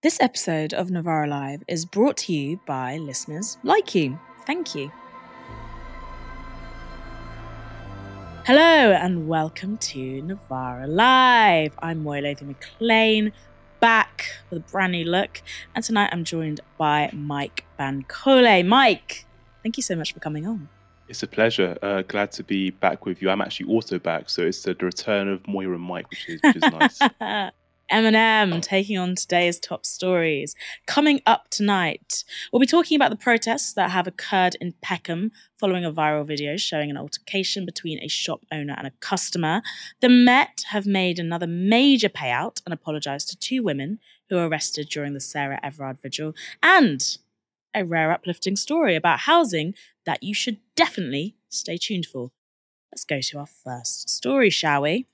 This episode of Novara Live is brought to you by listeners like you. Thank you. Hello and welcome to Novara Live. I'm Moya Lothian McLean, back with a brand new look, and tonight I'm joined by Mike Bancole. Mike, thank you so much for coming on. It's a pleasure. Uh, glad to be back with you. I'm actually also back, so it's the return of Moya and Mike, which is, which is nice. Eminem taking on today's top stories. Coming up tonight, we'll be talking about the protests that have occurred in Peckham following a viral video showing an altercation between a shop owner and a customer. The Met have made another major payout and apologised to two women who were arrested during the Sarah Everard vigil. And a rare uplifting story about housing that you should definitely stay tuned for. Let's go to our first story, shall we?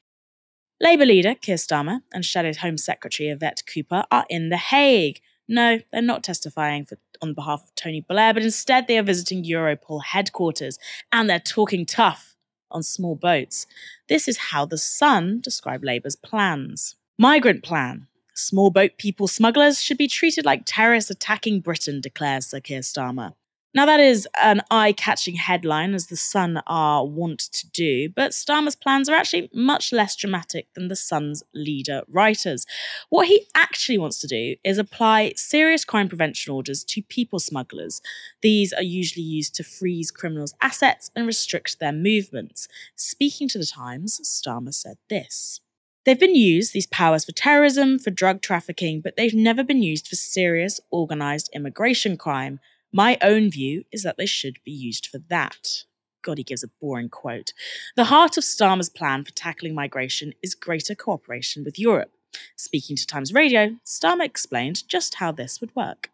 Labour leader Keir Starmer and Shadow's Home Secretary Yvette Cooper are in The Hague. No, they're not testifying for, on behalf of Tony Blair, but instead they are visiting Europol headquarters and they're talking tough on small boats. This is how The Sun described Labour's plans. Migrant plan. Small boat people smugglers should be treated like terrorists attacking Britain, declares Sir Keir Starmer. Now, that is an eye catching headline, as the Sun are wont to do, but Starmer's plans are actually much less dramatic than the Sun's leader writers. What he actually wants to do is apply serious crime prevention orders to people smugglers. These are usually used to freeze criminals' assets and restrict their movements. Speaking to the Times, Starmer said this. They've been used, these powers, for terrorism, for drug trafficking, but they've never been used for serious, organised immigration crime. My own view is that they should be used for that. God, he gives a boring quote. The heart of Starmer's plan for tackling migration is greater cooperation with Europe. Speaking to Times Radio, Starmer explained just how this would work.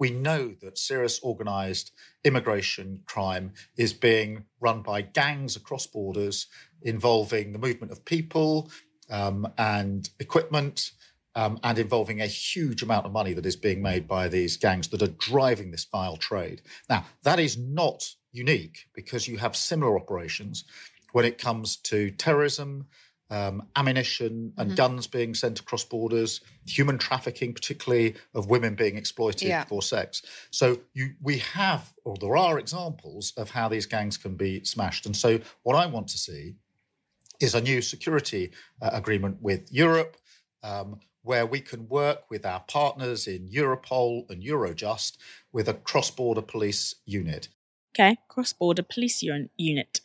We know that serious organised immigration crime is being run by gangs across borders involving the movement of people um, and equipment um, and involving a huge amount of money that is being made by these gangs that are driving this vile trade. Now, that is not unique because you have similar operations when it comes to terrorism, um, ammunition, and mm-hmm. guns being sent across borders, human trafficking, particularly of women being exploited yeah. for sex. So you, we have, or there are examples of how these gangs can be smashed. And so what I want to see is a new security uh, agreement with Europe. Um, where we can work with our partners in Europol and Eurojust with a cross border police unit. Okay, cross border police unit.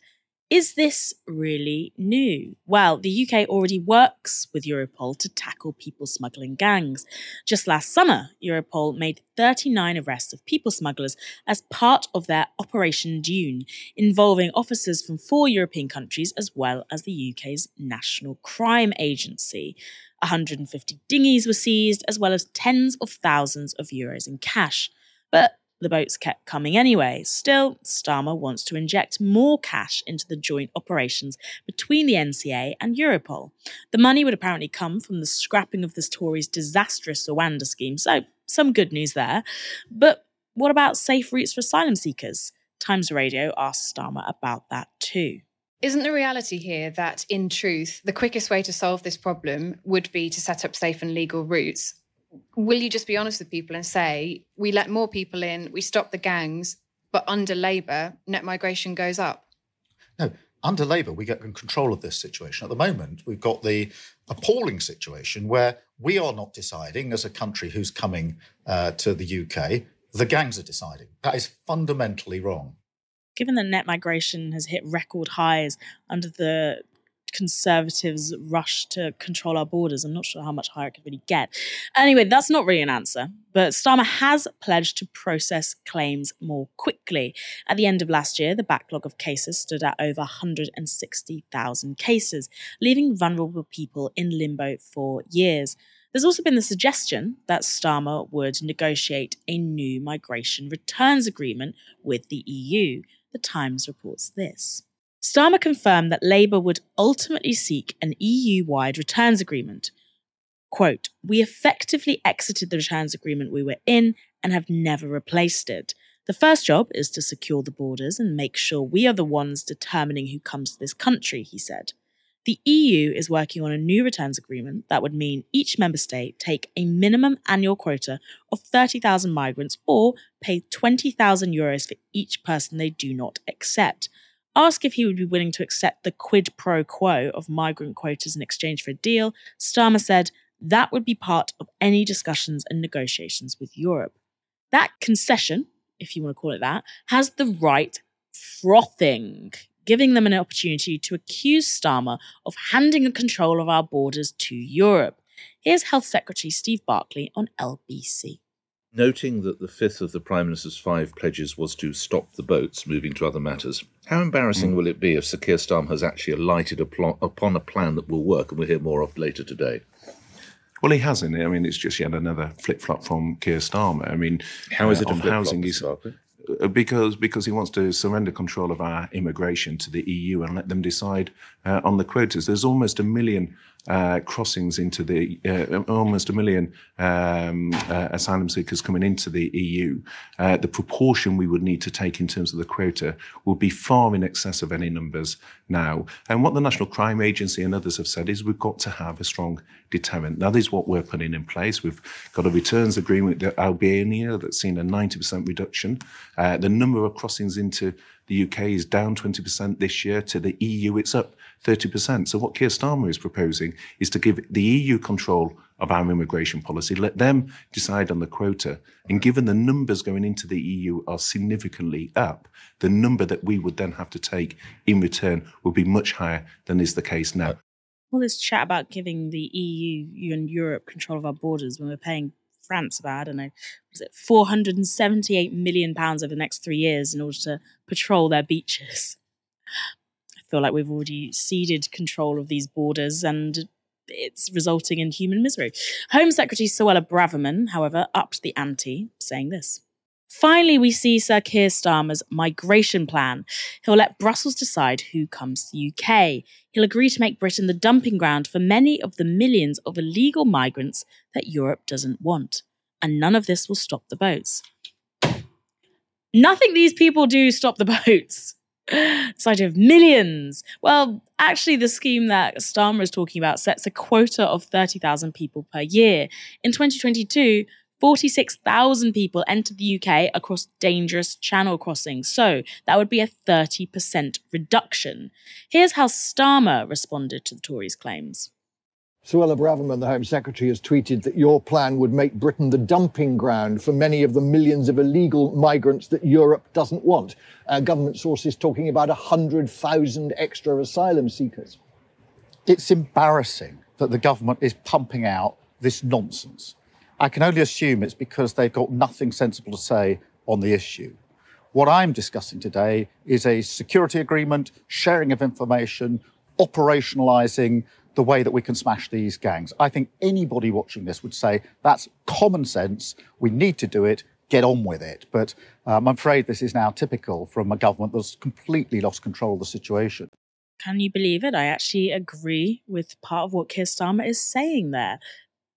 Is this really new? Well, the UK already works with Europol to tackle people smuggling gangs. Just last summer, Europol made 39 arrests of people smugglers as part of their Operation Dune, involving officers from four European countries as well as the UK's National Crime Agency. 150 dinghies were seized, as well as tens of thousands of euros in cash. But the boats kept coming anyway. Still, Starmer wants to inject more cash into the joint operations between the NCA and Europol. The money would apparently come from the scrapping of the Tories' disastrous Rwanda scheme, so some good news there. But what about safe routes for asylum seekers? Times Radio asked Starmer about that too. Isn't the reality here that, in truth, the quickest way to solve this problem would be to set up safe and legal routes? Will you just be honest with people and say, we let more people in, we stop the gangs, but under Labour, net migration goes up? No, under Labour, we get control of this situation. At the moment, we've got the appalling situation where we are not deciding as a country who's coming uh, to the UK, the gangs are deciding. That is fundamentally wrong given that net migration has hit record highs under the conservatives' rush to control our borders. I'm not sure how much higher it could really get. Anyway, that's not really an answer, but Starmer has pledged to process claims more quickly. At the end of last year, the backlog of cases stood at over 160,000 cases, leaving vulnerable people in limbo for years. There's also been the suggestion that Starmer would negotiate a new migration returns agreement with the EU. The Times reports this. Starmer confirmed that Labour would ultimately seek an EU wide returns agreement. Quote, We effectively exited the returns agreement we were in and have never replaced it. The first job is to secure the borders and make sure we are the ones determining who comes to this country, he said. The EU is working on a new returns agreement that would mean each member state take a minimum annual quota of 30,000 migrants or pay 20,000 euros for each person they do not accept. Ask if he would be willing to accept the quid pro quo of migrant quotas in exchange for a deal, Starmer said that would be part of any discussions and negotiations with Europe. That concession, if you want to call it that, has the right frothing giving them an opportunity to accuse Starmer of handing the control of our borders to Europe. Here's Health Secretary Steve Barclay on LBC. Noting that the fifth of the Prime Minister's five pledges was to stop the boats moving to other matters, how embarrassing mm. will it be if Sir Keir Starmer has actually alighted upon a plan that will work, and we'll hear more of later today? Well, he hasn't. I mean, it's just yet another flip flop from Keir Starmer. I mean, how is it uh, on housing? He's, because because he wants to surrender control of our immigration to the EU and let them decide uh, on the quotas. There's almost a million uh, crossings into the uh, almost a million um, uh, asylum seekers coming into the EU, uh, the proportion we would need to take in terms of the quota will be far in excess of any numbers now. And what the National Crime Agency and others have said is we've got to have a strong deterrent. That is what we're putting in place. We've got a returns agreement with Albania that's seen a 90% reduction. Uh, the number of crossings into the UK is down 20% this year. To the EU, it's up 30%. So what Keir Starmer is proposing is to give the EU control of our immigration policy, let them decide on the quota. And given the numbers going into the EU are significantly up, the number that we would then have to take in return would be much higher than is the case now. All this chat about giving the EU and Europe control of our borders when we're paying France about, I don't know, was it 478 million pounds over the next three years in order to patrol their beaches. I feel like we've already ceded control of these borders and it's resulting in human misery. Home Secretary Suella Braverman, however, upped the ante, saying this. Finally, we see Sir Keir Starmer's migration plan. He'll let Brussels decide who comes to the UK. He'll agree to make Britain the dumping ground for many of the millions of illegal migrants that Europe doesn't want. And none of this will stop the boats. Nothing these people do stop the boats. this idea of millions. Well, actually, the scheme that Starmer is talking about sets a quota of 30,000 people per year. In 2022, 46,000 people entered the UK across dangerous channel crossings. So that would be a 30% reduction. Here's how Starmer responded to the Tories' claims. Suella Braverman, the Home Secretary, has tweeted that your plan would make Britain the dumping ground for many of the millions of illegal migrants that Europe doesn't want. Uh, government sources talking about 100,000 extra asylum seekers. It's embarrassing that the government is pumping out this nonsense. I can only assume it's because they've got nothing sensible to say on the issue. What I'm discussing today is a security agreement, sharing of information, operationalizing the way that we can smash these gangs. I think anybody watching this would say that's common sense. We need to do it. Get on with it. But um, I'm afraid this is now typical from a government that's completely lost control of the situation. Can you believe it? I actually agree with part of what Keir Starmer is saying there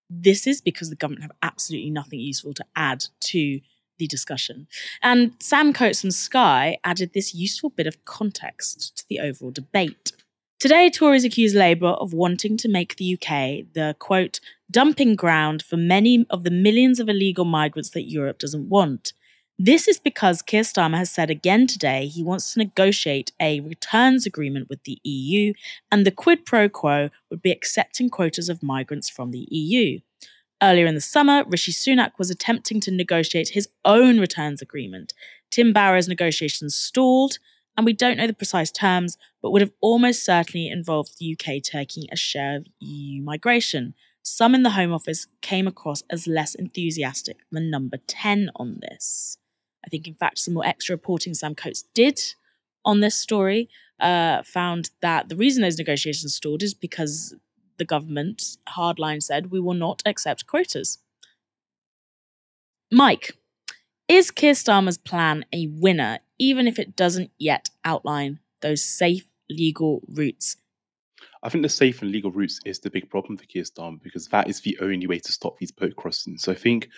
this is because the government have absolutely nothing useful to add to the discussion. And Sam Coates from Sky added this useful bit of context to the overall debate. Today, Tories accuse Labour of wanting to make the UK the quote, dumping ground for many of the millions of illegal migrants that Europe doesn't want. This is because Keir Starmer has said again today he wants to negotiate a returns agreement with the EU, and the quid pro quo would be accepting quotas of migrants from the EU. Earlier in the summer, Rishi Sunak was attempting to negotiate his own returns agreement. Tim Barrow's negotiations stalled, and we don't know the precise terms, but would have almost certainly involved the UK taking a share of EU migration. Some in the Home Office came across as less enthusiastic than number 10 on this. I think, in fact, some more extra reporting Sam Coates did on this story uh, found that the reason those negotiations stalled is because the government hardline said we will not accept quotas. Mike, is Keir Starmer's plan a winner, even if it doesn't yet outline those safe legal routes I think the safe and legal routes is the big problem for Keir Starmer because that is the only way to stop these boat crossings. So I think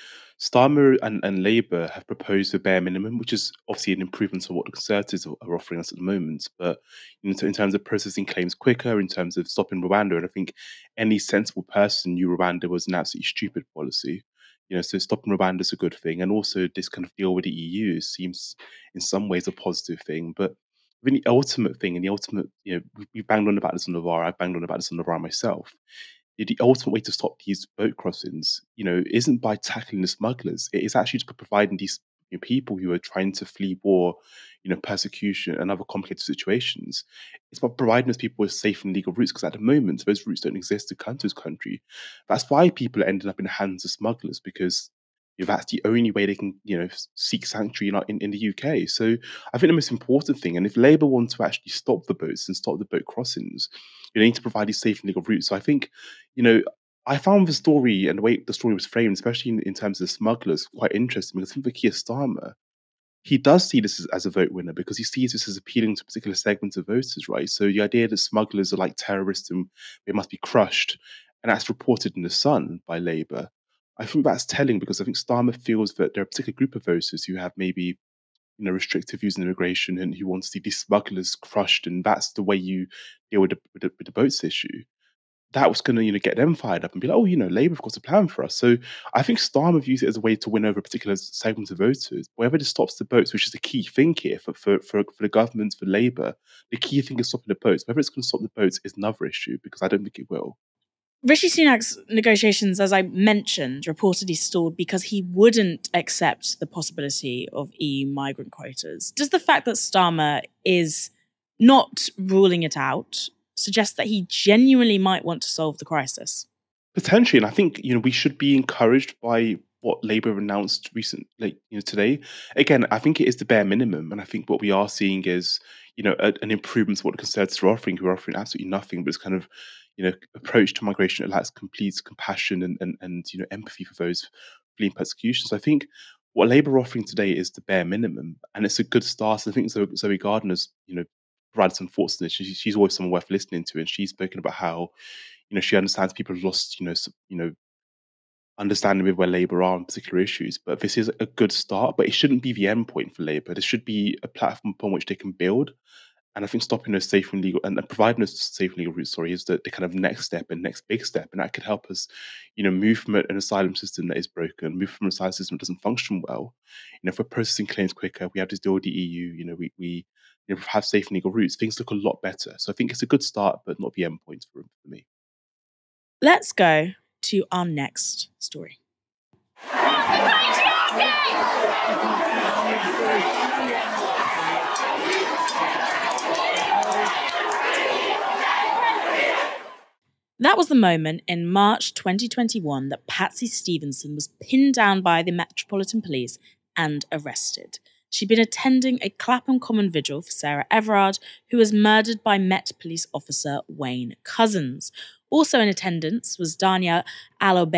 Starmer and, and Labour have proposed a bare minimum, which is obviously an improvement on what the Conservatives are offering us at the moment. But you know, in terms of processing claims quicker, in terms of stopping Rwanda, and I think any sensible person knew Rwanda was an absolutely stupid policy. You know, so stopping Rwanda is a good thing, and also this kind of deal with the EU seems, in some ways, a positive thing. But I think the ultimate thing and the ultimate, you know, we, we banged on about this on the Novara. I've banged on about this on the Novara myself the ultimate way to stop these boat crossings, you know, isn't by tackling the smugglers. It is actually just providing these you know, people who are trying to flee war, you know, persecution and other complicated situations. It's about providing those people with safe and legal routes because at the moment those routes don't exist to come to this country. That's why people are ending up in the hands of smugglers because that's the only way they can, you know, seek sanctuary in, in, the UK. So I think the most important thing, and if Labour want to actually stop the boats and stop the boat crossings, you need to provide these safe and legal routes. So I think, you know, I found the story and the way the story was framed, especially in, in terms of smugglers, quite interesting because I think for Keir Starmer, he does see this as, as, a vote winner because he sees this as appealing to particular segments of voters, right? So the idea that smugglers are like terrorists and they must be crushed, and that's reported in the Sun by Labour. I think that's telling because I think Starmer feels that there are a particular group of voters who have maybe you know restrictive views on immigration and who want to see these smugglers crushed, and that's the way you deal with the, with the, with the boats issue. That was going to you know get them fired up and be like, oh, you know, Labour have got a plan for us. So I think Starmer views it as a way to win over a particular segment of voters. Wherever this stops the boats, which is the key thing here for for for, for the government, for Labour, the key thing is stopping the boats. Whether it's going to stop the boats is another issue because I don't think it will. Rishi Sunak's negotiations, as I mentioned, reportedly stalled because he wouldn't accept the possibility of EU migrant quotas. Does the fact that Starmer is not ruling it out suggest that he genuinely might want to solve the crisis? Potentially, and I think you know we should be encouraged by what Labour announced recent, like you know, today. Again, I think it is the bare minimum, and I think what we are seeing is you know a, an improvement to what the Conservatives are offering, who are offering absolutely nothing, but it's kind of you know approach to migration that lacks complete compassion and, and and you know empathy for those fleeing persecution. So I think what Labour are offering today is the bare minimum, and it's a good start. I think Zoe, Gardner's you know provided some thoughts on this. She, she's always someone worth listening to, and she's spoken about how you know she understands people have lost you know you know understanding with where Labour are on particular issues. But this is a good start, but it shouldn't be the end point for Labour. This should be a platform upon which they can build. And I think stopping those safe and legal and providing those safe and legal routes, sorry, is the, the kind of next step and next big step. And that could help us, you know, move from an asylum system that is broken, move from an asylum system that doesn't function well. You know, if we're processing claims quicker, we have to deal with the EU, you know, we, we you know, have safe and legal routes, things look a lot better. So I think it's a good start, but not the end point for, for me. Let's go to our next story. That was the moment in March 2021 that Patsy Stevenson was pinned down by the Metropolitan Police and arrested. She'd been attending a Clapham Common vigil for Sarah Everard, who was murdered by Met Police officer Wayne Couzens. Also in attendance was Dania Al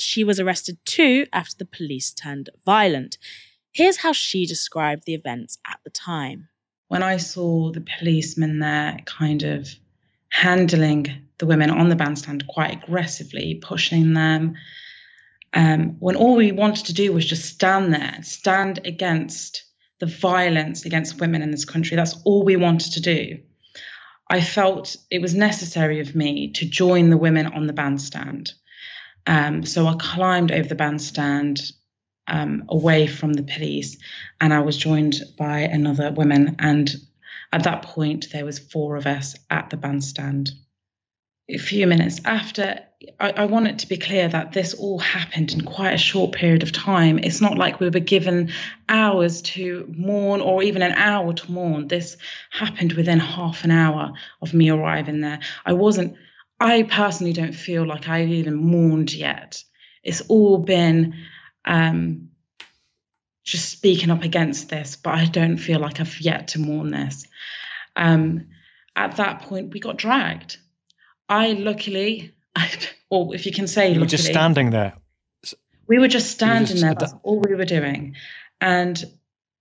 She was arrested too after the police turned violent. Here's how she described the events at the time. When I saw the policemen there kind of handling the women on the bandstand quite aggressively, pushing them. Um, when all we wanted to do was just stand there, stand against the violence against women in this country. That's all we wanted to do. I felt it was necessary of me to join the women on the bandstand. Um, so I climbed over the bandstand um, away from the police, and I was joined by another woman. And at that point, there was four of us at the bandstand. A few minutes after, I, I want it to be clear that this all happened in quite a short period of time. It's not like we were given hours to mourn or even an hour to mourn. This happened within half an hour of me arriving there. I wasn't, I personally don't feel like I've even mourned yet. It's all been um, just speaking up against this, but I don't feel like I've yet to mourn this. Um, at that point, we got dragged. I luckily, I, or if you can say, you luckily, were just standing there. We were just standing just, there. That's all we were doing. And,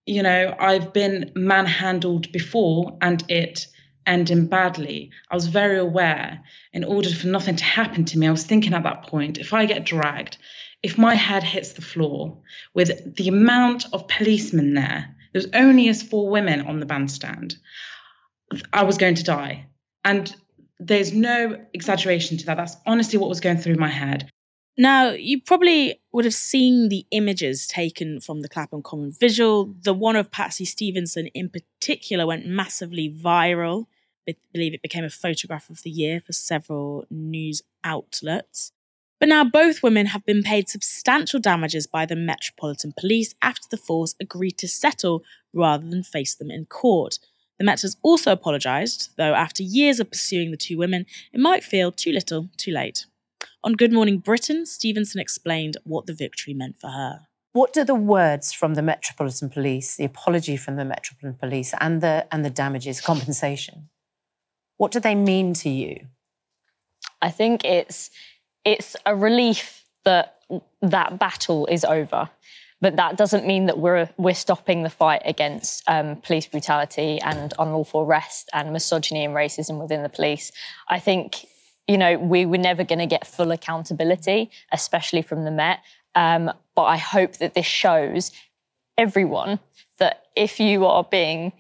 you know, I've been manhandled before and it ending badly. I was very aware in order for nothing to happen to me. I was thinking at that point if I get dragged, if my head hits the floor with the amount of policemen there, there's only as four women on the bandstand, I was going to die. And there's no exaggeration to that. That's honestly what was going through my head. Now, you probably would have seen the images taken from the Clapham Common visual. The one of Patsy Stevenson in particular went massively viral. I believe it became a photograph of the year for several news outlets. But now both women have been paid substantial damages by the Metropolitan Police after the force agreed to settle rather than face them in court. The Met has also apologised, though after years of pursuing the two women, it might feel too little, too late. On Good Morning Britain, Stevenson explained what the victory meant for her. What do the words from the Metropolitan Police, the apology from the Metropolitan Police, and the and the damages compensation, what do they mean to you? I think it's it's a relief that that battle is over. But that doesn't mean that we're we're stopping the fight against um, police brutality and unlawful arrest and misogyny and racism within the police. I think you know we were never going to get full accountability, especially from the Met. Um, but I hope that this shows everyone that if you are being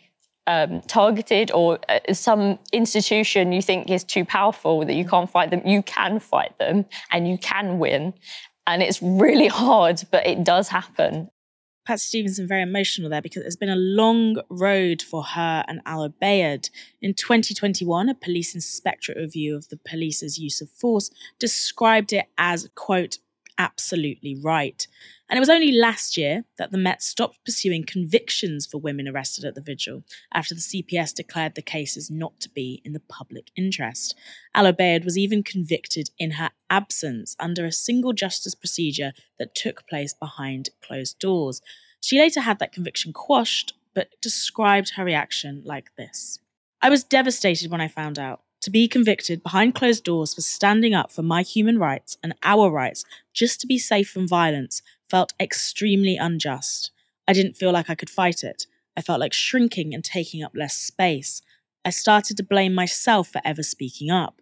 um, targeted or uh, some institution you think is too powerful that you can't fight them, you can fight them and you can win. And it's really hard, but it does happen. Pat Stevenson very emotional there because it's been a long road for her and Al Obaid. In 2021, a police inspectorate review of the police's use of force described it as, quote, absolutely right. And it was only last year that the Met stopped pursuing convictions for women arrested at the vigil after the CPS declared the cases not to be in the public interest. Al Obaid was even convicted in her absence under a single justice procedure that took place behind closed doors. She later had that conviction quashed, but described her reaction like this I was devastated when I found out to be convicted behind closed doors for standing up for my human rights and our rights just to be safe from violence felt extremely unjust. I didn't feel like I could fight it. I felt like shrinking and taking up less space. I started to blame myself for ever speaking up.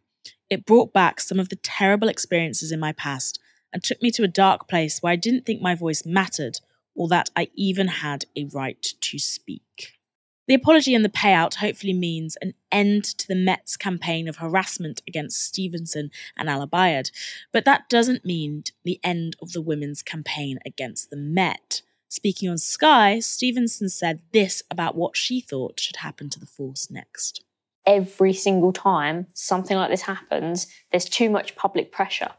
It brought back some of the terrible experiences in my past and took me to a dark place where I didn't think my voice mattered or that I even had a right to speak. The apology and the payout hopefully means an end to the Met's campaign of harassment against Stevenson and Al Obaid, but that doesn't mean the end of the women's campaign against the Met. Speaking on Sky, Stevenson said this about what she thought should happen to the force next. Every single time something like this happens, there's too much public pressure.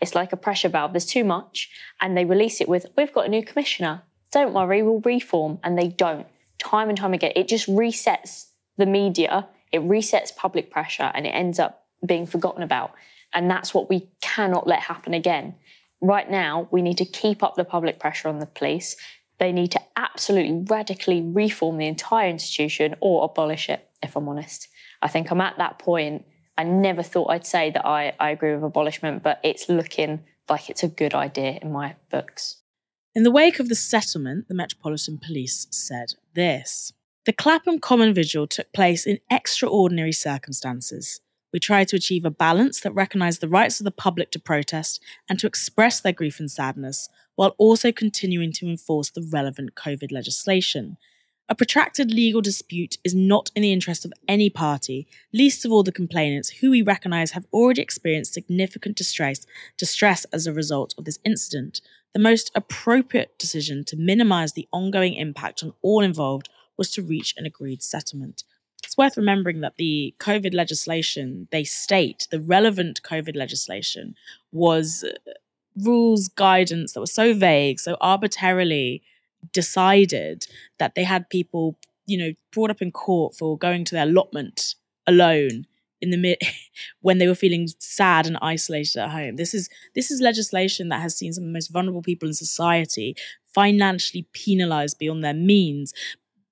It's like a pressure valve, there's too much, and they release it with, We've got a new commissioner. Don't worry, we'll reform. And they don't time and time again. It just resets the media, it resets public pressure, and it ends up being forgotten about. And that's what we cannot let happen again. Right now, we need to keep up the public pressure on the police. They need to absolutely radically reform the entire institution or abolish it, if I'm honest. I think I'm at that point. I never thought I'd say that I, I agree with abolishment, but it's looking like it's a good idea in my books. In the wake of the settlement, the Metropolitan Police said this The Clapham Common Vigil took place in extraordinary circumstances. We tried to achieve a balance that recognised the rights of the public to protest and to express their grief and sadness, while also continuing to enforce the relevant COVID legislation. A protracted legal dispute is not in the interest of any party, least of all the complainants, who we recognise have already experienced significant distress, distress as a result of this incident. The most appropriate decision to minimize the ongoing impact on all involved was to reach an agreed settlement. It's worth remembering that the COVID legislation, they state the relevant COVID legislation was uh, rules, guidance that was so vague, so arbitrarily decided that they had people, you know, brought up in court for going to their allotment alone in the mid when they were feeling sad and isolated at home. This is this is legislation that has seen some of the most vulnerable people in society financially penalized beyond their means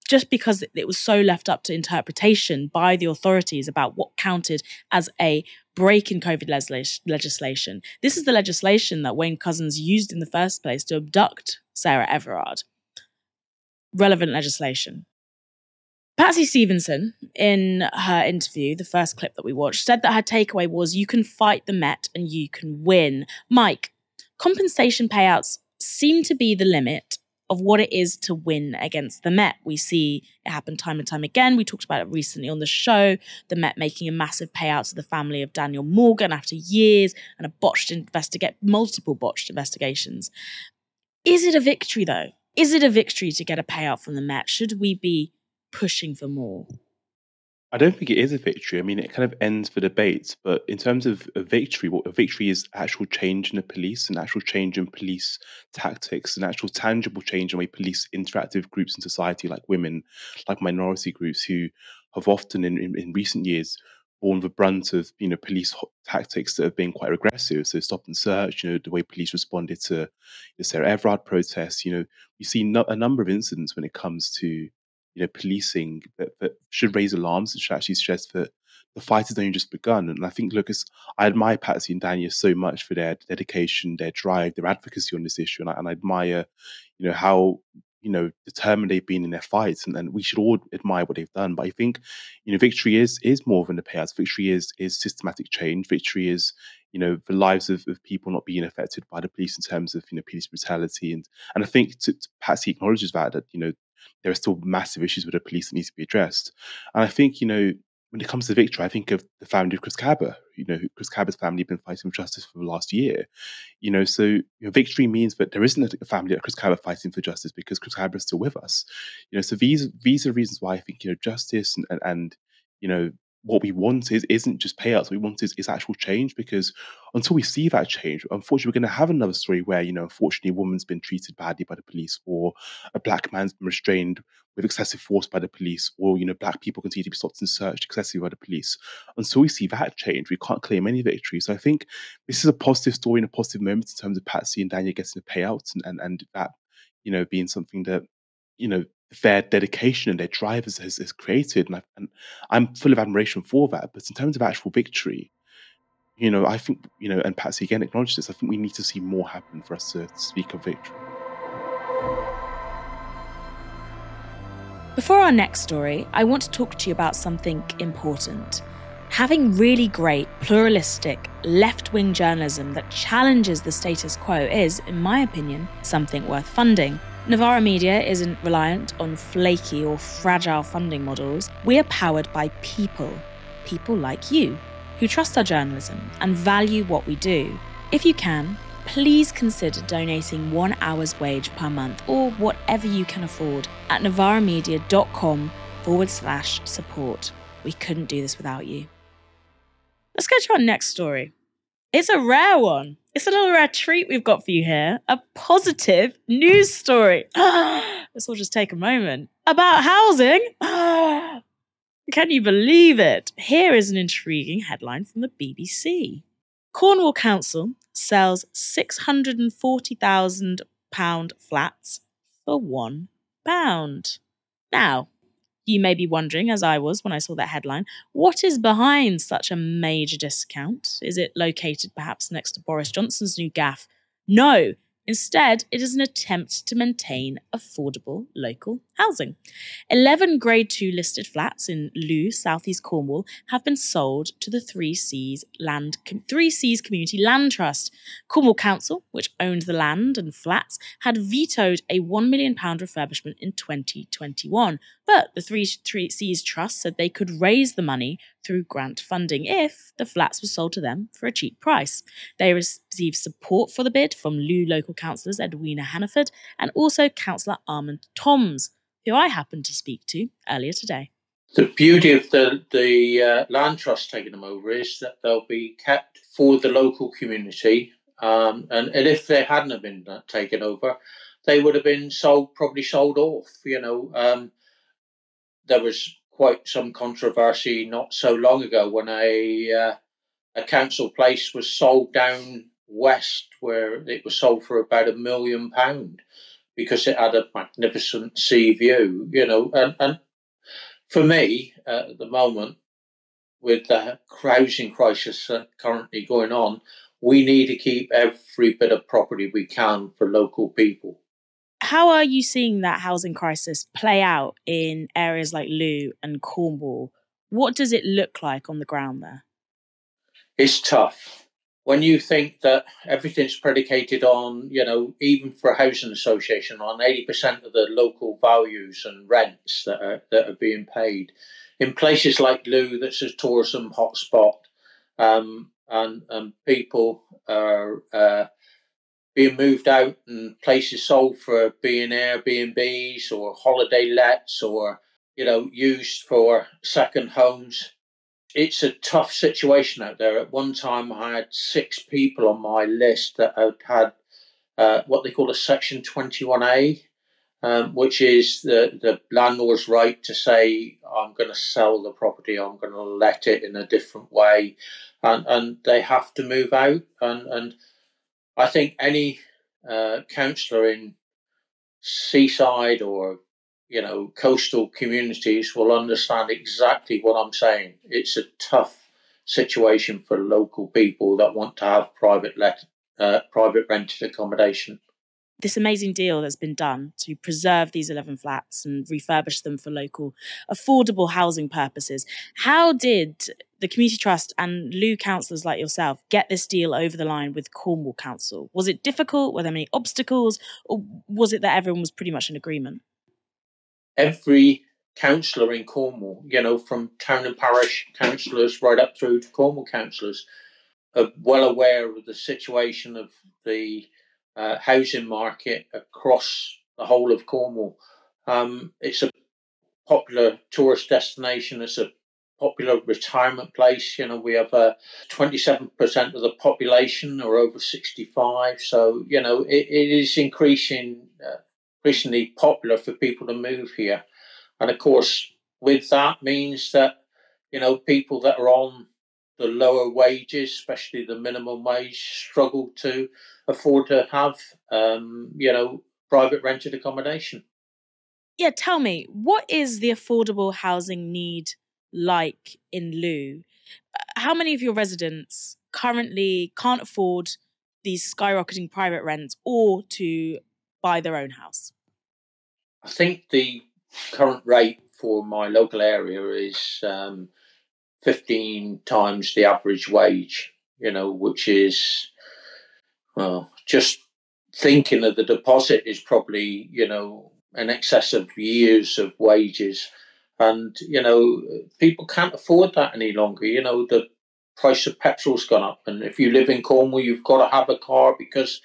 just because it was so left up to interpretation by the authorities about what counted as a break in COVID legislation. This is the legislation that Wayne Couzens used in the first place to abduct Sarah Everard. Relevant legislation. Patsy Stevenson, in her interview, the first clip that we watched, said that her takeaway was you can fight the Met and you can win. Mike, compensation payouts seem to be the limit of what it is to win against the Met. We see it happen time and time again. We talked about it recently on the show. The Met making a massive payout to the family of Daniel Morgan after years and a botched investigate multiple botched investigations. Is it a victory though? Is it a victory to get a payout from the Met? Should we be pushing for more? I don't think it is a victory. I mean, it kind of ends the debate, but in terms of a victory, what a victory is actual change in the police, an actual change in police tactics, an actual tangible change in the way police interact with groups in society, like women, like minority groups, who have often in, in, in recent years borne the brunt of you know police tactics that have been quite aggressive. So stop and search, you know, the way police responded to the Sarah Everard protests. You know, we see no, a number of incidents when it comes to you know, policing that, that should raise alarms and should actually suggest that the fight has only just begun. And I think, Lucas, I admire Patsy and Dania so much for their dedication, their drive, their advocacy on this issue, and I, and I admire, you know, how you know determined they've been in their fights, and, and we should all admire what they've done. But I think, you know, victory is is more than the payouts. Victory is is systematic change. Victory is you know the lives of, of people not being affected by the police in terms of you know police brutality and and I think to, to Patsy acknowledges that that you know there are still massive issues with the police that needs to be addressed. And I think, you know, when it comes to victory, I think of the family of Chris Kaba. You know, Chris Kaba's family have been fighting for justice for the last year. You know, so you know, victory means that there isn't a family of Chris Kaba fighting for justice because Chris Kaba is still with us. You know, so these these are reasons why I think you know justice and and, and you know what we want is isn't just payouts. What we want is, is actual change because until we see that change, unfortunately, we're going to have another story where you know, unfortunately, a woman's been treated badly by the police, or a black man's been restrained with excessive force by the police, or you know, black people continue to be stopped and searched excessively by the police. Until we see that change, we can't claim any victory. So I think this is a positive story and a positive moment in terms of Patsy and Dania getting a payout and, and, and that you know being something that you know their dedication and their drive has, has, created. And, I, and I'm full of admiration for that. But in terms of actual victory, you know, I think, you know, and Patsy again acknowledged this, I think we need to see more happen for us to speak of victory. Before our next story, I want to talk to you about something important. Having really great, pluralistic, left wing journalism that challenges the status quo is, in my opinion, something worth funding. Novara Media isn't reliant on flaky or fragile funding models. We are powered by people, people like you, who trust our journalism and value what we do. If you can, please consider donating one hour's wage per month or whatever you can afford at novaramedia.com forward slash support. We couldn't do this without you. Let's go to our next story. It's a rare one. It's a little rare treat we've got for you here. A positive news story. Let's all just take a moment. About housing. Can you believe it? Here is an intriguing headline from the BBC. Cornwall Council sells £640,000 flats for £1. Now, you may be wondering, as I was when I saw that headline, what is behind such a major discount? Is it located perhaps next to Boris Johnson's new gaff? No, Instead, it is an attempt to maintain affordable local housing. 11 Grade 2 listed flats in Looe, southeast Cornwall, have been sold to the Three Seas Land Three Seas Community Land Trust. Cornwall Council, which owned the land and flats, had vetoed a £1 million refurbishment in 2021, but the Three, Three Seas Trust said they could raise the money through grant funding if the flats were sold to them for a cheap price. They received support for the bid from Looe local councillors Edwina Hannaford and also Councillor Armand Toms, who I happened to speak to earlier today. The beauty of the, the uh, land trust taking them over is that they'll be kept for the local community. Um, and, and if they hadn't have been uh, taken over, they would have been sold, probably sold off. You know, um, there was quite some controversy not so long ago when a uh, a council place was sold down west, where it was sold for about a million pound because it had a magnificent sea view. You know, and and for me uh, at the moment, with the housing crisis currently going on, we need to keep every bit of property we can for local people. How are you seeing that housing crisis play out in areas like Looe and Cornwall? What does it look like on the ground there? It's tough. When you think that everything's predicated on, you know, even for a housing association, on 80% of the local values and rents that are, that are being paid, in places like Looe, that's a tourism hotspot, um, and, and people are uh, being moved out and places sold for being Airbnbs or holiday lets or you know used for second homes. It's a tough situation out there. At one time, I had six people on my list that had had uh, what they call a Section 21A, um, which is the, the landlord's right to say, I'm going to sell the property, I'm going to let it in a different way, and, and they have to move out. And, and I think any uh, councillor in seaside or you know coastal communities will understand exactly what I'm saying. It's a tough situation for local people that want to have private let uh, private rented accommodation this amazing deal that's been done to preserve these 11 flats and refurbish them for local affordable housing purposes. How did the Community Trust and Looe councillors like yourself get this deal over the line with Cornwall Council? Was it difficult? Were there many obstacles? Or was it that everyone was pretty much in agreement? Every councillor in Cornwall, you know, from town and parish councillors right up through to Cornwall councillors, are well aware of the situation of the uh, housing market across the whole of Cornwall. Um, it's a popular tourist destination. It's a popular retirement place. You know, we have uh, 27% of the population are over 65. So, you know, it, it is increasing, uh, popular for people to move here. And of course, with that means that, you know, people that are on the lower wages, especially the minimum wage, struggle to afford to have, um, you know, private rented accommodation. Yeah, tell me, what is the affordable housing need like in Looe? Uh, how many of your residents currently can't afford these skyrocketing private rents or to buy their own house? I think the current rate for my local area is um, 15 times the average wage, you know, which is, well, just thinking of the deposit is probably, you know, in excess of years of wages. And, you know, people can't afford that any longer. You know, the price of petrol's gone up. And if you live in Cornwall, you've got to have a car because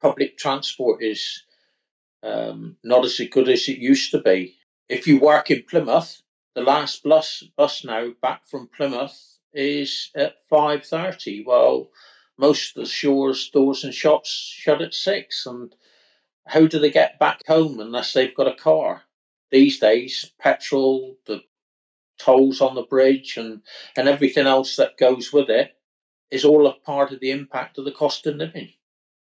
public transport is um, not as good as it used to be. If you work in Plymouth, the last bus bus now back from Plymouth is at five thirty. Well, most of the shores, stores, and shops shut at six. And how do they get back home unless they've got a car? These days, petrol, the tolls on the bridge, and and everything else that goes with it is all a part of the impact of the cost of living.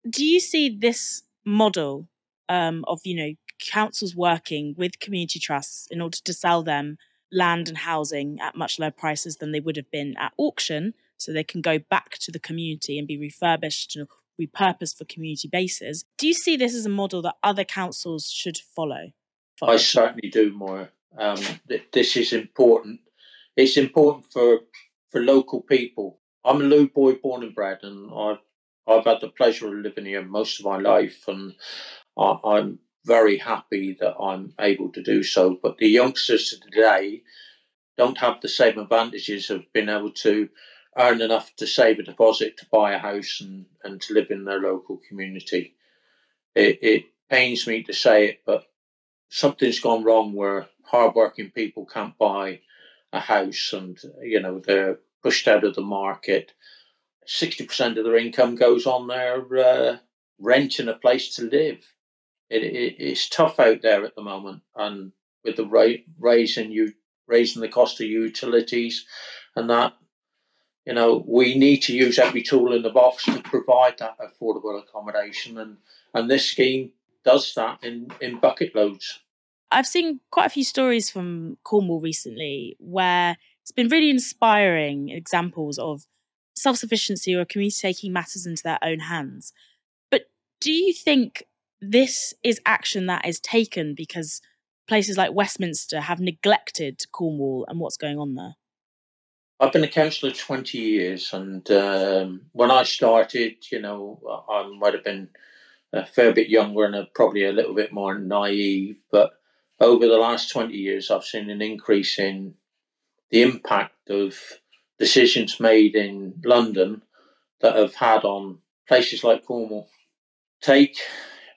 Do you see this model um, of you know councils working with community trusts in order to sell them land and housing at much lower prices than they would have been at auction. So they can go back to the community and be refurbished and repurposed for community bases. Do you see this as a model that other councils should follow? I certainly do, Moya, Um, this is important. It's important for for local people. I'm a Looe boy, born and bred, and I've I've had the pleasure of living here most of my life, and I, I'm very happy that I'm able to do so. But the youngsters today don't have the same advantages of being able to earn enough to save a deposit to buy a house and, and to live in their local community. It, it pains me to say it, but something's gone wrong where hardworking people can't buy a house and you know they're pushed out of the market. Sixty percent of their income goes on their uh, renting a place to live it, it, it's tough out there at the moment, and with the rate raising you raising the cost of utilities and that, you know, we need to use every tool in the box to provide that affordable accommodation, and and this scheme does that in in bucket loads. I've seen quite a few stories from Cornwall recently where it's been really inspiring examples of self sufficiency or a community taking matters into their own hands. But do you think this is action that is taken because places like Westminster have neglected Cornwall and what's going on there? I've been a councillor 20 years, and um, when I started, you know, I might have been a fair bit younger and probably a little bit more naive, but over the last 20 years, I've seen an increase in the impact of decisions made in London that have had on places like Cornwall. Take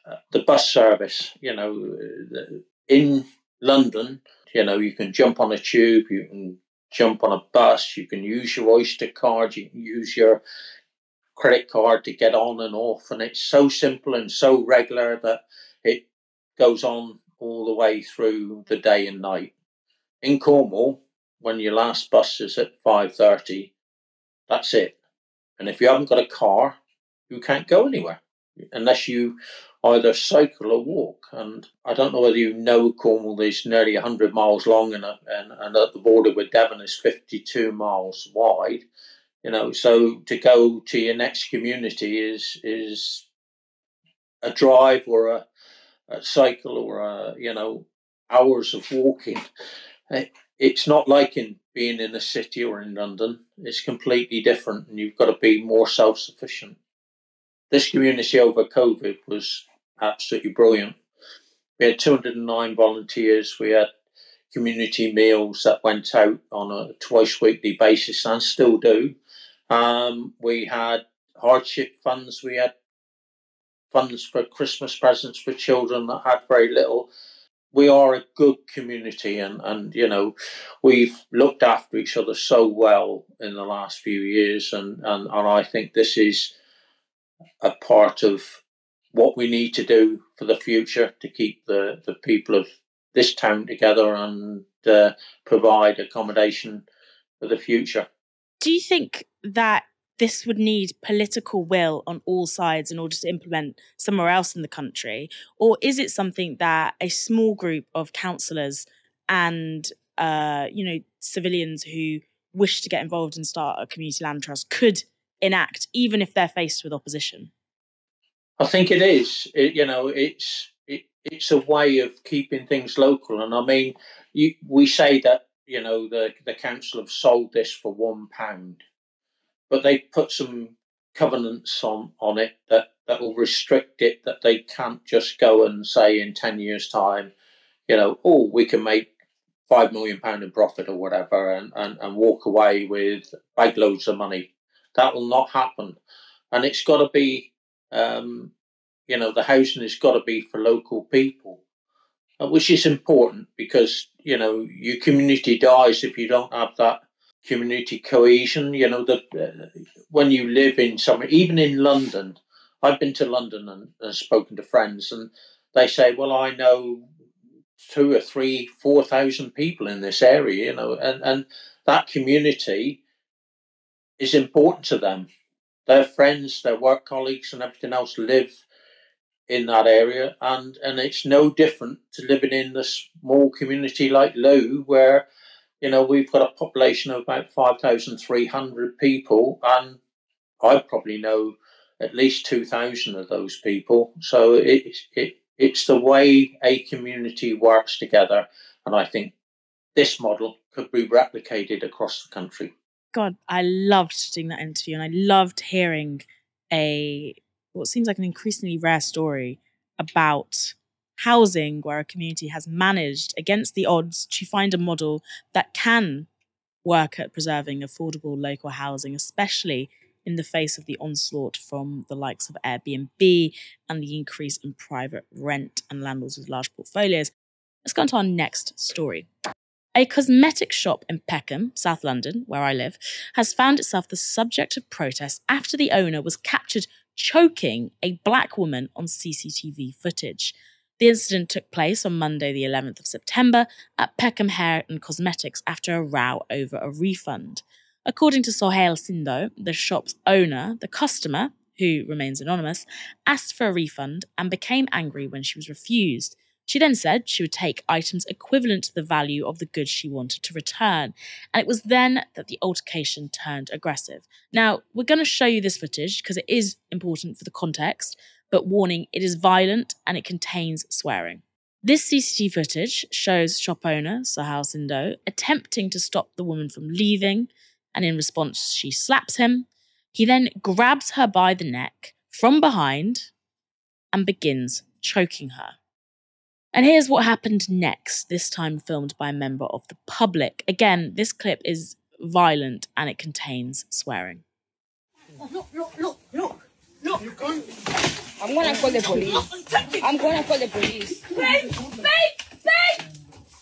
Uh, the bus service, you know, uh, in London, you know, you can jump on a tube, you can jump on a bus, you can use your Oyster card, you can use your credit card to get on and off, and it's so simple and so regular that it goes on all the way through the day and night. In Cornwall, when your last bus is at five thirty, that's it. And if you haven't got a car, you can't go anywhere unless you either cycle or walk. And I don't know whether you know Cornwall is nearly 100 miles long and, and, and at the border with Devon is 52 miles wide. You know, so to go to your next community is is a drive or a, a cycle or a, you know hours of walking. It's not like in being in a city or in London. It's completely different, and you've got to be more self sufficient. This community over COVID was absolutely brilliant. We had 209 volunteers. We had community meals that went out on a twice weekly basis and still do. Um, we had hardship funds. We had funds for Christmas presents for children that had very little. We are a good community, and, and you know, we've looked after each other so well in the last few years, and, and, and I think this is a part of what we need to do for the future to keep the, the people of this town together and uh, provide accommodation for the future. Do you think that this would need political will on all sides in order to implement somewhere else in the country? Or is it something that a small group of councillors and uh, you know civilians who wish to get involved and start a community land trust could enact, even if they're faced with opposition? I think it is. It, you know, it's it, it's a way of keeping things local. And I mean, you, we say that you know the the council have sold this for one pound, but they put some covenants on on it that that will restrict it. That they can't just go and say in ten years' time, you know, oh, we can make five million pound in profit or whatever, and, and and walk away with bag loads of money. That will not happen, and it's got to be um, you know, the housing has got to be for local people, uh, which is important because, you know, your community dies if you don't have that community cohesion. You know, that uh, when you live in somewhere, even in London, I've been to London and, and spoken to friends, and they say, well, I know two or three, four thousand people in this area, you know, and, and that community is important to them their friends, their work colleagues, and everything else live in that area, and and it's no different to living in a small community like Looe, where you know we've got a population of about five thousand three hundred people, and I probably know at least two thousand of those people. So it it it's the way a community works together, and I think this model could be replicated across the country. God, I loved doing that interview and I loved hearing a what seems like an increasingly rare story about housing where a community has managed against the odds to find a model that can work at preserving affordable local housing, especially in the face of the onslaught from the likes of Airbnb and the increase in private rent and landlords with large portfolios. Let's go on to our next story. A cosmetic shop in Peckham, South London, where I live, has found itself the subject of protests after the owner was captured choking a black woman on CCTV footage. The incident took place on Monday, the 11th of September, at Peckham Hair and Cosmetics after a row over a refund. According to Sohail Sindo, the shop's owner, the customer, who remains anonymous, asked for a refund and became angry when she was refused. She then said she would take items equivalent to the value of the goods she wanted to return. And it was then that the altercation turned aggressive. Now, we're going to show you this footage because it is important for the context, but warning it is violent and it contains swearing. This CCTV footage shows shop owner Sahal Sindo attempting to stop the woman from leaving, and in response, she slaps him. He then grabs her by the neck from behind and begins choking her. And here's what happened next, this time filmed by a member of the public. Again, this clip is violent and it contains swearing. Look, look, look, look, look. I'm gonna call the police. I'm gonna call the police. Babe, babe, babe!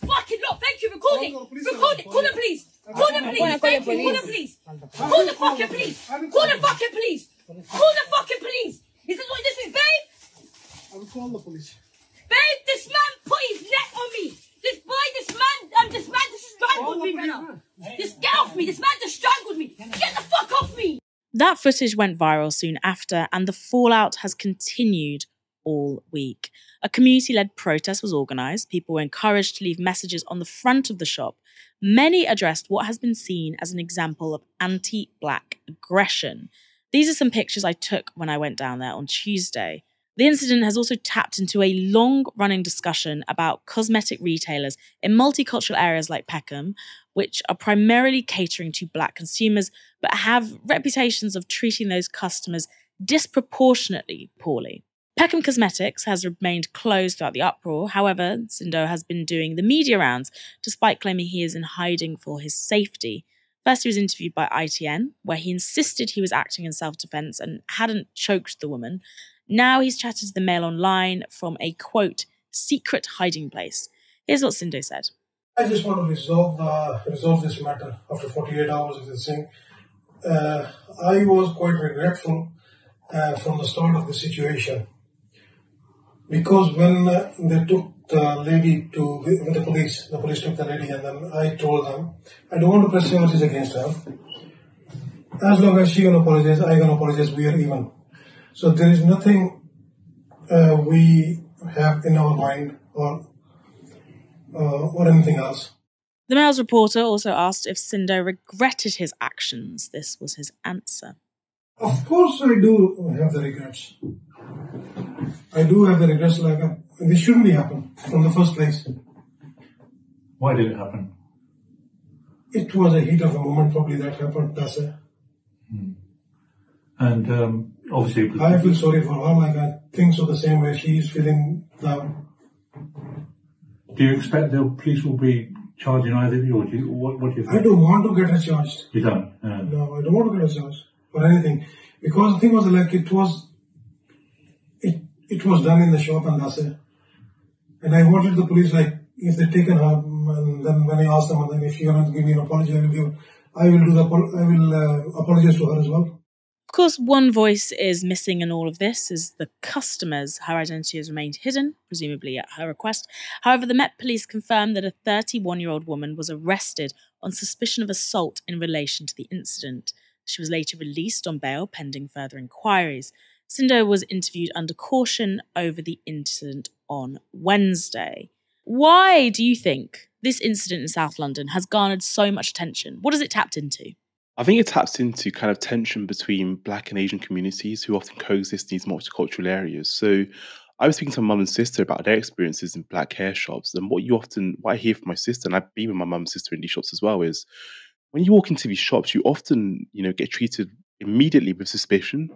Fucking look, thank you, recording. Recording, call the police. Call the police, thank you, call the police. Call the fucking police. Call the fucking police. Call the fucking police. Is this what this is, babe? I will call the police. Babe, this man put his neck on me. This boy, this man, um, this man just strangled me now. This get off me. This man just strangled me. Get the fuck off me. That footage went viral soon after, and the fallout has continued all week. A community led protest was organised. People were encouraged to leave messages on the front of the shop. Many addressed what has been seen as an example of anti black aggression. These are some pictures I took when I went down there on Tuesday. The incident has also tapped into a long running discussion about cosmetic retailers in multicultural areas like Peckham, which are primarily catering to black consumers but have reputations of treating those customers disproportionately poorly. Peckham Cosmetics has remained closed throughout the uproar. However, Sindo has been doing the media rounds despite claiming he is in hiding for his safety. First, he was interviewed by ITN, where he insisted he was acting in self defense and hadn't choked the woman. Now he's chatted to the Mail Online from a quote, secret hiding place. Here's what Sindo said. I just want to resolve the, resolve this matter after 48 hours of this thing. Uh, I was quite regretful uh, from the start of the situation because when uh, they took the lady to with the police, the police took the lady, and then I told them I don't want to press charges against her. As long as she can apologize, I can apologize. We are even. So there is nothing uh, we have in our mind or uh, or anything else. The Mail's reporter also asked if Sindo regretted his actions. This was his answer. Of course, I do have the regrets. I do have the regrets. Like uh, this shouldn't be happen from the first place. Why did it happen? It was a heat of the moment, probably that happened. That's it. Hmm. And um, obviously, I feel sorry for her. Like I think so the same way she is feeling down. Do you expect the police will be charging either of you, or do you, what, what do you think? I don't want to get her charged. You don't? Uh, No, I don't want to get a charge for anything because the thing was like it was, it it was done in the shop and that's it. And I wanted the police like if they taken her and then when I asked them and then if you're going to give me an apology, I will give. I will do the I will uh, apologize to her as well. Of course, one voice is missing in all of this is the customers. Her identity has remained hidden, presumably at her request. However, the Met Police confirmed that a 31 year old woman was arrested on suspicion of assault in relation to the incident. She was later released on bail pending further inquiries. Sindo was interviewed under caution over the incident on Wednesday. Why do you think this incident in South London has garnered so much attention? What has it tapped into? I think it taps into kind of tension between Black and Asian communities who often coexist in these multicultural areas. So I was speaking to my mum and sister about their experiences in black hair shops, and what you often, what I hear from my sister, and I've been with my mum and sister in these shops as well, is when you walk into these shops, you often, you know, get treated immediately with suspicion.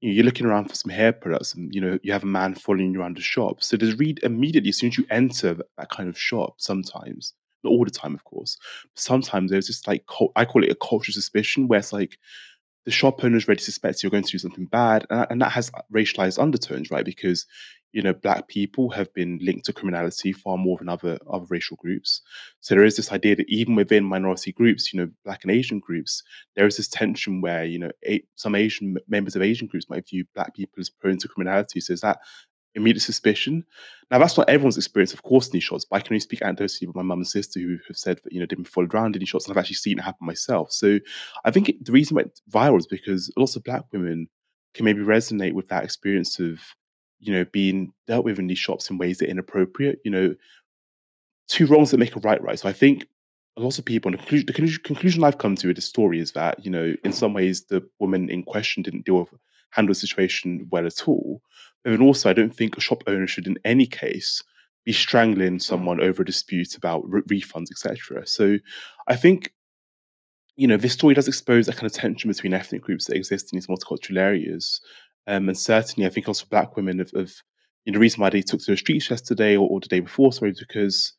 You're looking around for some hair products, and you know you have a man following you around the shop. So there's read immediately as soon as you enter that kind of shop. Sometimes, not all the time, of course. But sometimes there's just like I call it a cultural suspicion, where it's like the shop owner is ready to suspect you're going to do something bad, and, and that has racialized undertones, right? Because you know, black people have been linked to criminality far more than other other racial groups. So there is this idea that even within minority groups, you know, black and Asian groups, there is this tension where you know some Asian members of Asian groups might view black people as prone to criminality. So is that immediate suspicion? Now that's not everyone's experience, of course, in these shots. But I can only speak anecdotally with my mum and sister who have said that you know they've been followed around in these shots, and I've actually seen it happen myself. So I think it, the reason it went viral is because lots of black women can maybe resonate with that experience of you know, being dealt with in these shops in ways that are inappropriate. You know, two wrongs that make a right, right? So I think a lot of people, and the conclusion, the conclusion- conclusion I've come to with this story is that, you know, in some ways the woman in question didn't deal with handle the situation well at all. But then also, I don't think a shop owner should, in any case, be strangling someone over a dispute about re- refunds, etc. So, I think you know, this story does expose that kind of tension between ethnic groups that exist in these multicultural areas. Um, and certainly, I think also black women have, have you know, the reason why they took to the streets yesterday or, or the day before, sorry, because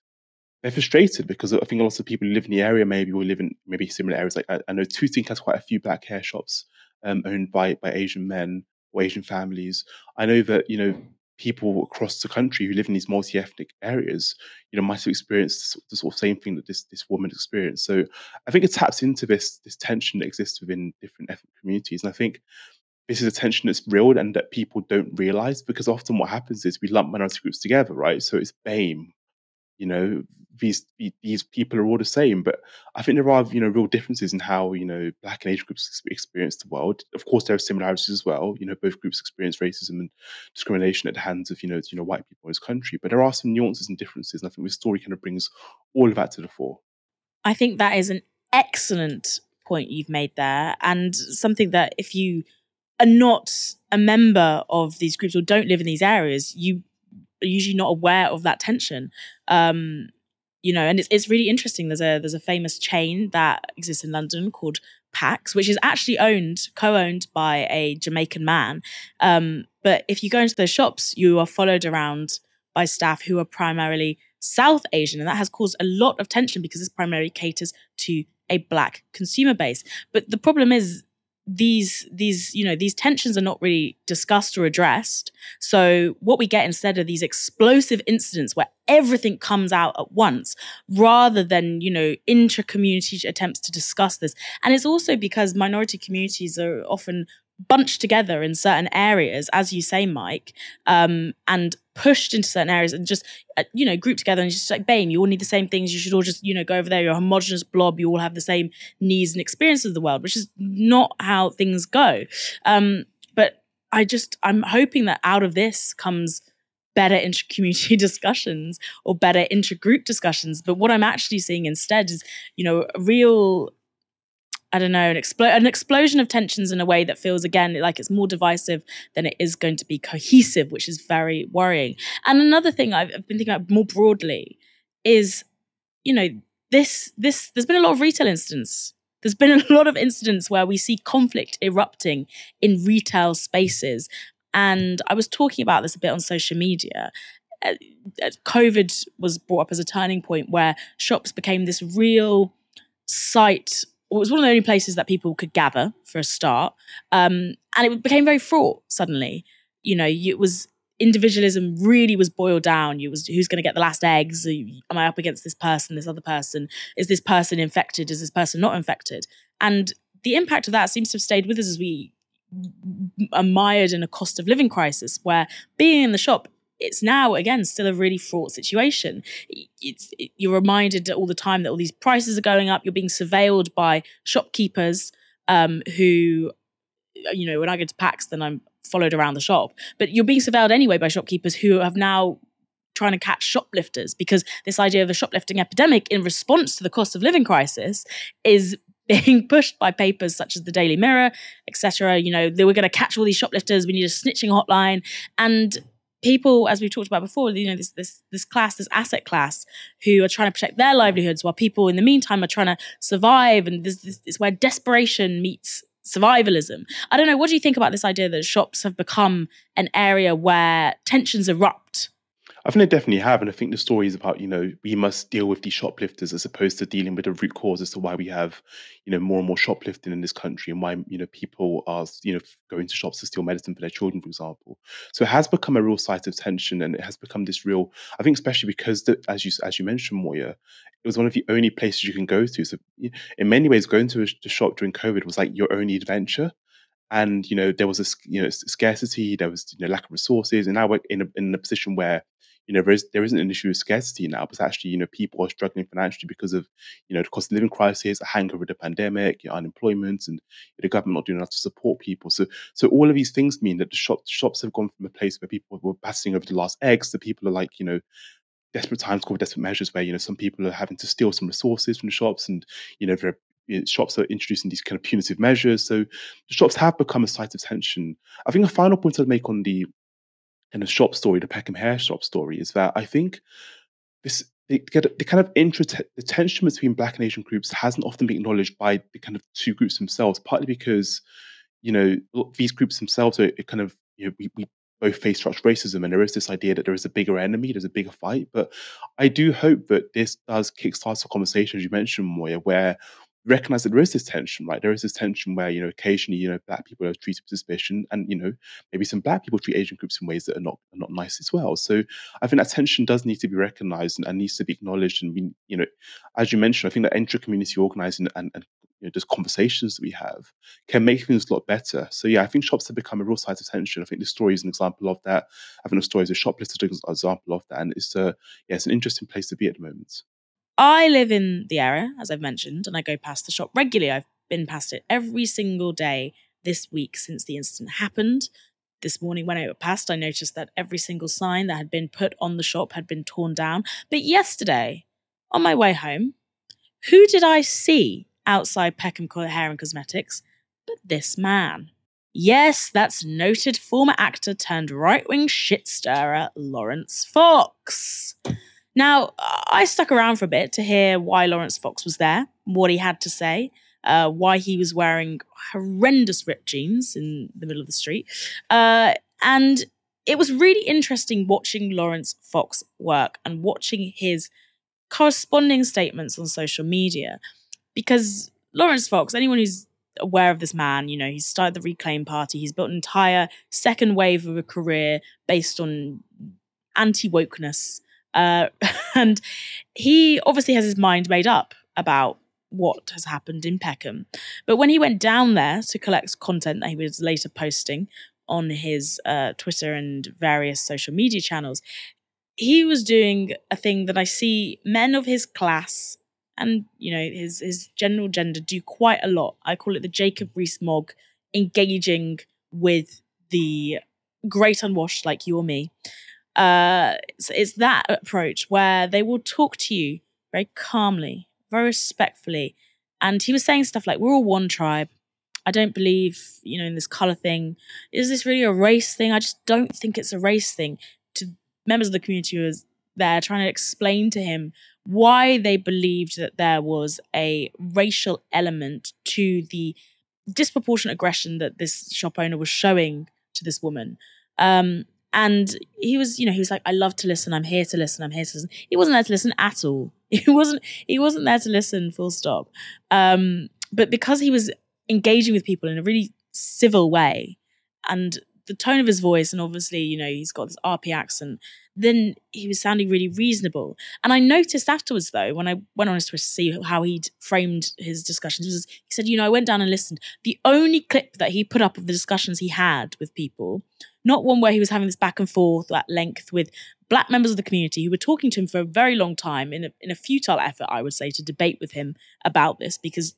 they're frustrated because I think a lot of people who live in the area maybe will live in maybe similar areas. Like I, I know Tooting has quite a few black hair shops um, owned by by Asian men or Asian families. I know that you know people across the country who live in these multi-ethnic areas, you know, might have experienced the sort of same thing that this this woman experienced. So I think it taps into this this tension that exists within different ethnic communities, and I think this is a tension that's real and that people don't realize because often what happens is we lump minority groups together, right? So it's BAME, you know, these these people are all the same. But I think there are you know real differences in how you know black and Asian groups experience the world. Of course, there are similarities as well. You know, both groups experience racism and discrimination at the hands of you know you know white people in this country. But there are some nuances and differences, and I think this story kind of brings all of that to the fore. I think that is an excellent point you've made there, and something that if you are not a member of these groups or don't live in these areas, you are usually not aware of that tension. Um, you know, and it's it's really interesting. There's a there's a famous chain that exists in London called Pak's, which is actually owned, co-owned by a Jamaican man. Um, but if you go into those shops, you are followed around by staff who are primarily South Asian, and that has caused a lot of tension because this primarily caters to a black consumer base. But the problem is these these you know these tensions are not really discussed or addressed. So what we get instead are these explosive incidents where everything comes out at once rather than you know intra-community attempts to discuss this. And it's also because minority communities are often bunched together in certain areas, as you say, Mike, um, and pushed into certain areas and just, uh, you know, grouped together and just like, bam you all need the same things. You should all just, you know, go over there. You're a homogenous blob. You all have the same needs and experiences of the world, which is not how things go. Um, but I just, I'm hoping that out of this comes better inter-community discussions or better inter-group discussions. But what I'm actually seeing instead is, you know, real I don't know, an, explo- an explosion of tensions in a way that feels again like it's more divisive than it is going to be cohesive, which is very worrying. And another thing I've, I've been thinking about more broadly is, you know, this this there's been a lot of retail incidents. There's been a lot of incidents where we see conflict erupting in retail spaces. And I was talking about this a bit on social media. Uh, uh COVID was brought up as a turning point where shops became this real site it was one of the only places that people could gather for a start. Um, and it became very fraught suddenly. You know, it was individualism really was boiled down. You was who's going to get the last eggs? Am I up against this person, this other person? Is this person infected? Is this person not infected? And the impact of that seems to have stayed with us as we are mired in a cost of living crisis, where being in the shop it's now again still a really fraught situation. It's, it, you're reminded all the time that all these prices are going up. You're being surveilled by shopkeepers um, who, you know, when I go to Pak's, then I'm followed around the shop. But you're being surveilled anyway by shopkeepers who have now trying to catch shoplifters because this idea of a shoplifting epidemic in response to the cost of living crisis is being pushed by papers such as the Daily Mirror, etc. You know, they were going to catch all these shoplifters. We need a snitching hotline, and people, as we've talked about before, you know, this this this class, this asset class, who are trying to protect their livelihoods, while people in the meantime are trying to survive, and this, this is where desperation meets survivalism. I don't know. What do you think about this idea that shops have become an area where tensions erupt I think they definitely have, and I think the story is about you know we must deal with these shoplifters as opposed to dealing with the root cause as to why we have you know more and more shoplifting in this country and why you know people are you know going to shops to steal medicine for their children, for example. So it has become a real site of tension, and it has become this real. I think especially because the, as you as you mentioned, Moya, it was one of the only places you can go to. So in many ways, going to a, the shop during COVID was like your only adventure and you know there was a you know scarcity there was you know lack of resources and now we're in a, in a position where you know, there, is, there isn't an issue of scarcity now, but actually, you know, people are struggling financially because of, you know, the cost of living crisis, a hangover of the pandemic, you know, unemployment, and the government not doing enough to support people. So, so all of these things mean that the shop, shops have gone from a place where people were passing over the last eggs to people are like, you know, desperate times call desperate measures where you know some people are having to steal some resources from the shops and you know there are shops are introducing these kind of punitive measures. So the shops have become a site of tension. I think a final point I'd make on the kind of shop story, the Peckham hair shop story, is that I think this the, the kind of intra the tension between black and Asian groups hasn't often been acknowledged by the kind of two groups themselves, partly because you know these groups themselves are kind of you know we, we both face structural racism and there is this idea that there is a bigger enemy, there's a bigger fight. But I do hope that this does kickstart a conversation, as you mentioned, Moya, where recognize that there is this tension, right? There is this tension where, you know, occasionally, you know, black people are treated with suspicion and, you know, maybe some black people treat Asian groups in ways that are not are not nice as well. So I think that tension does need to be recognized and, and needs to be acknowledged. And we, you know, as you mentioned, I think that intra-community organizing and, and you know, just conversations that we have can make things a lot better. So yeah, I think shops have become a real site of tension. I think this story is an example of that. I think the story is a shoplifter an example of that. And it's a yeah, it's an interesting place to be at the moment. I live in the area, as I've mentioned, and I go past the shop regularly. I've been past it every single day this week since the incident happened. This morning, when I passed, I noticed that every single sign that had been put on the shop had been torn down. But yesterday, on my way home, who did I see outside Peckham Hair and Cosmetics but this man? Yes, that's noted former actor turned right wing shit stirrer Laurence Fox. Now, I stuck around for a bit to hear why Laurence Fox was there, what he had to say, uh, why he was wearing horrendous ripped jeans in the middle of the street. Uh, and it was really interesting watching Laurence Fox work and watching his corresponding statements on social media. Because Laurence Fox, anyone who's aware of this man, you know, he's started the Reclaim Party, he's built an entire second wave of a career based on anti wokeness uh, and he obviously has his mind made up about what has happened in Peckham. But when he went down there to collect content that he was later posting on his uh, Twitter and various social media channels, he was doing a thing that I see men of his class and you know his his general gender do quite a lot. I call it the Jacob Rees-Mogg engaging with the great unwashed like you or me uh, it's, that approach where they will talk to you very calmly, very respectfully. And he was saying stuff like, We're all one tribe. I don't believe, you know, in this color thing. Is this really a race thing? I just don't think it's a race thing. To members of the community who was there trying to explain to him why they believed that there was a racial element to the disproportionate aggression that this shop owner was showing to this woman. Um, and he was, you know, he was like, I love to listen. I'm here to listen. I'm here to listen. He wasn't there to listen at all. He wasn't, he wasn't there to listen, full stop. Um, but because he was engaging with people in a really civil way and the tone of his voice, and obviously, you know, he's got this RP accent, then he was sounding really reasonable. And I noticed afterwards, though, when I went on his Twitter to see how he'd framed his discussions, was he said, you know, I went down and listened. The only clip that he put up of the discussions he had with people not one where he was having this back and forth at length with black members of the community who were talking to him for a very long time in a, in a futile effort, I would say, to debate with him about this because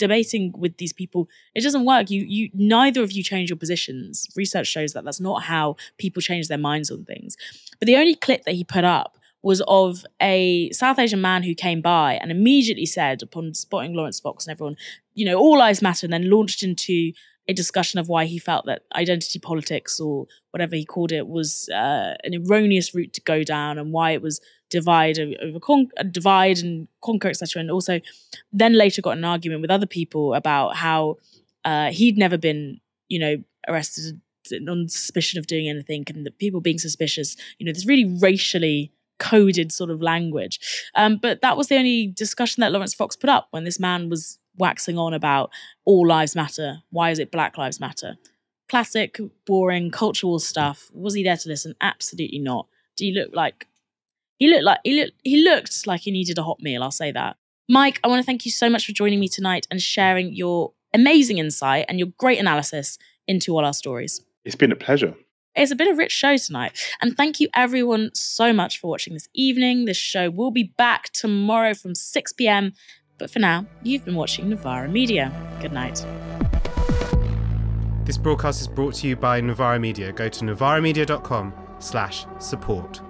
debating with these people it doesn't work. You you neither of you change your positions. Research shows that that's not how people change their minds on things. But the only clip that he put up was of a South Asian man who came by and immediately said, upon spotting Laurence Fox and everyone, you know, all lives matter, and then launched into a discussion of why he felt that identity politics or whatever he called it was uh, an erroneous route to go down and why it was divide over con- uh, divide and conquer etc and also then later got an argument with other people about how uh, he'd never been you know arrested on suspicion of doing anything and that people being suspicious you know this really racially coded sort of language um, but that was the only discussion that Laurence Fox put up when this man was waxing on about all lives matter. Why is it Black Lives Matter? Classic, boring, cultural stuff. Was he there to listen? Absolutely not. Do you look like he looked like he looked he looked like he needed a hot meal, I'll say that. Mike, I want to thank you so much for joining me tonight and sharing your amazing insight and your great analysis into all our stories. It's been a pleasure. It's been a rich show tonight. And thank you everyone so much for watching this evening. This show will be back tomorrow from 6 p.m. But for now, you've been watching Novara Media. Good night. This broadcast is brought to you by Novara Media. Go to novaramedia.com slash support.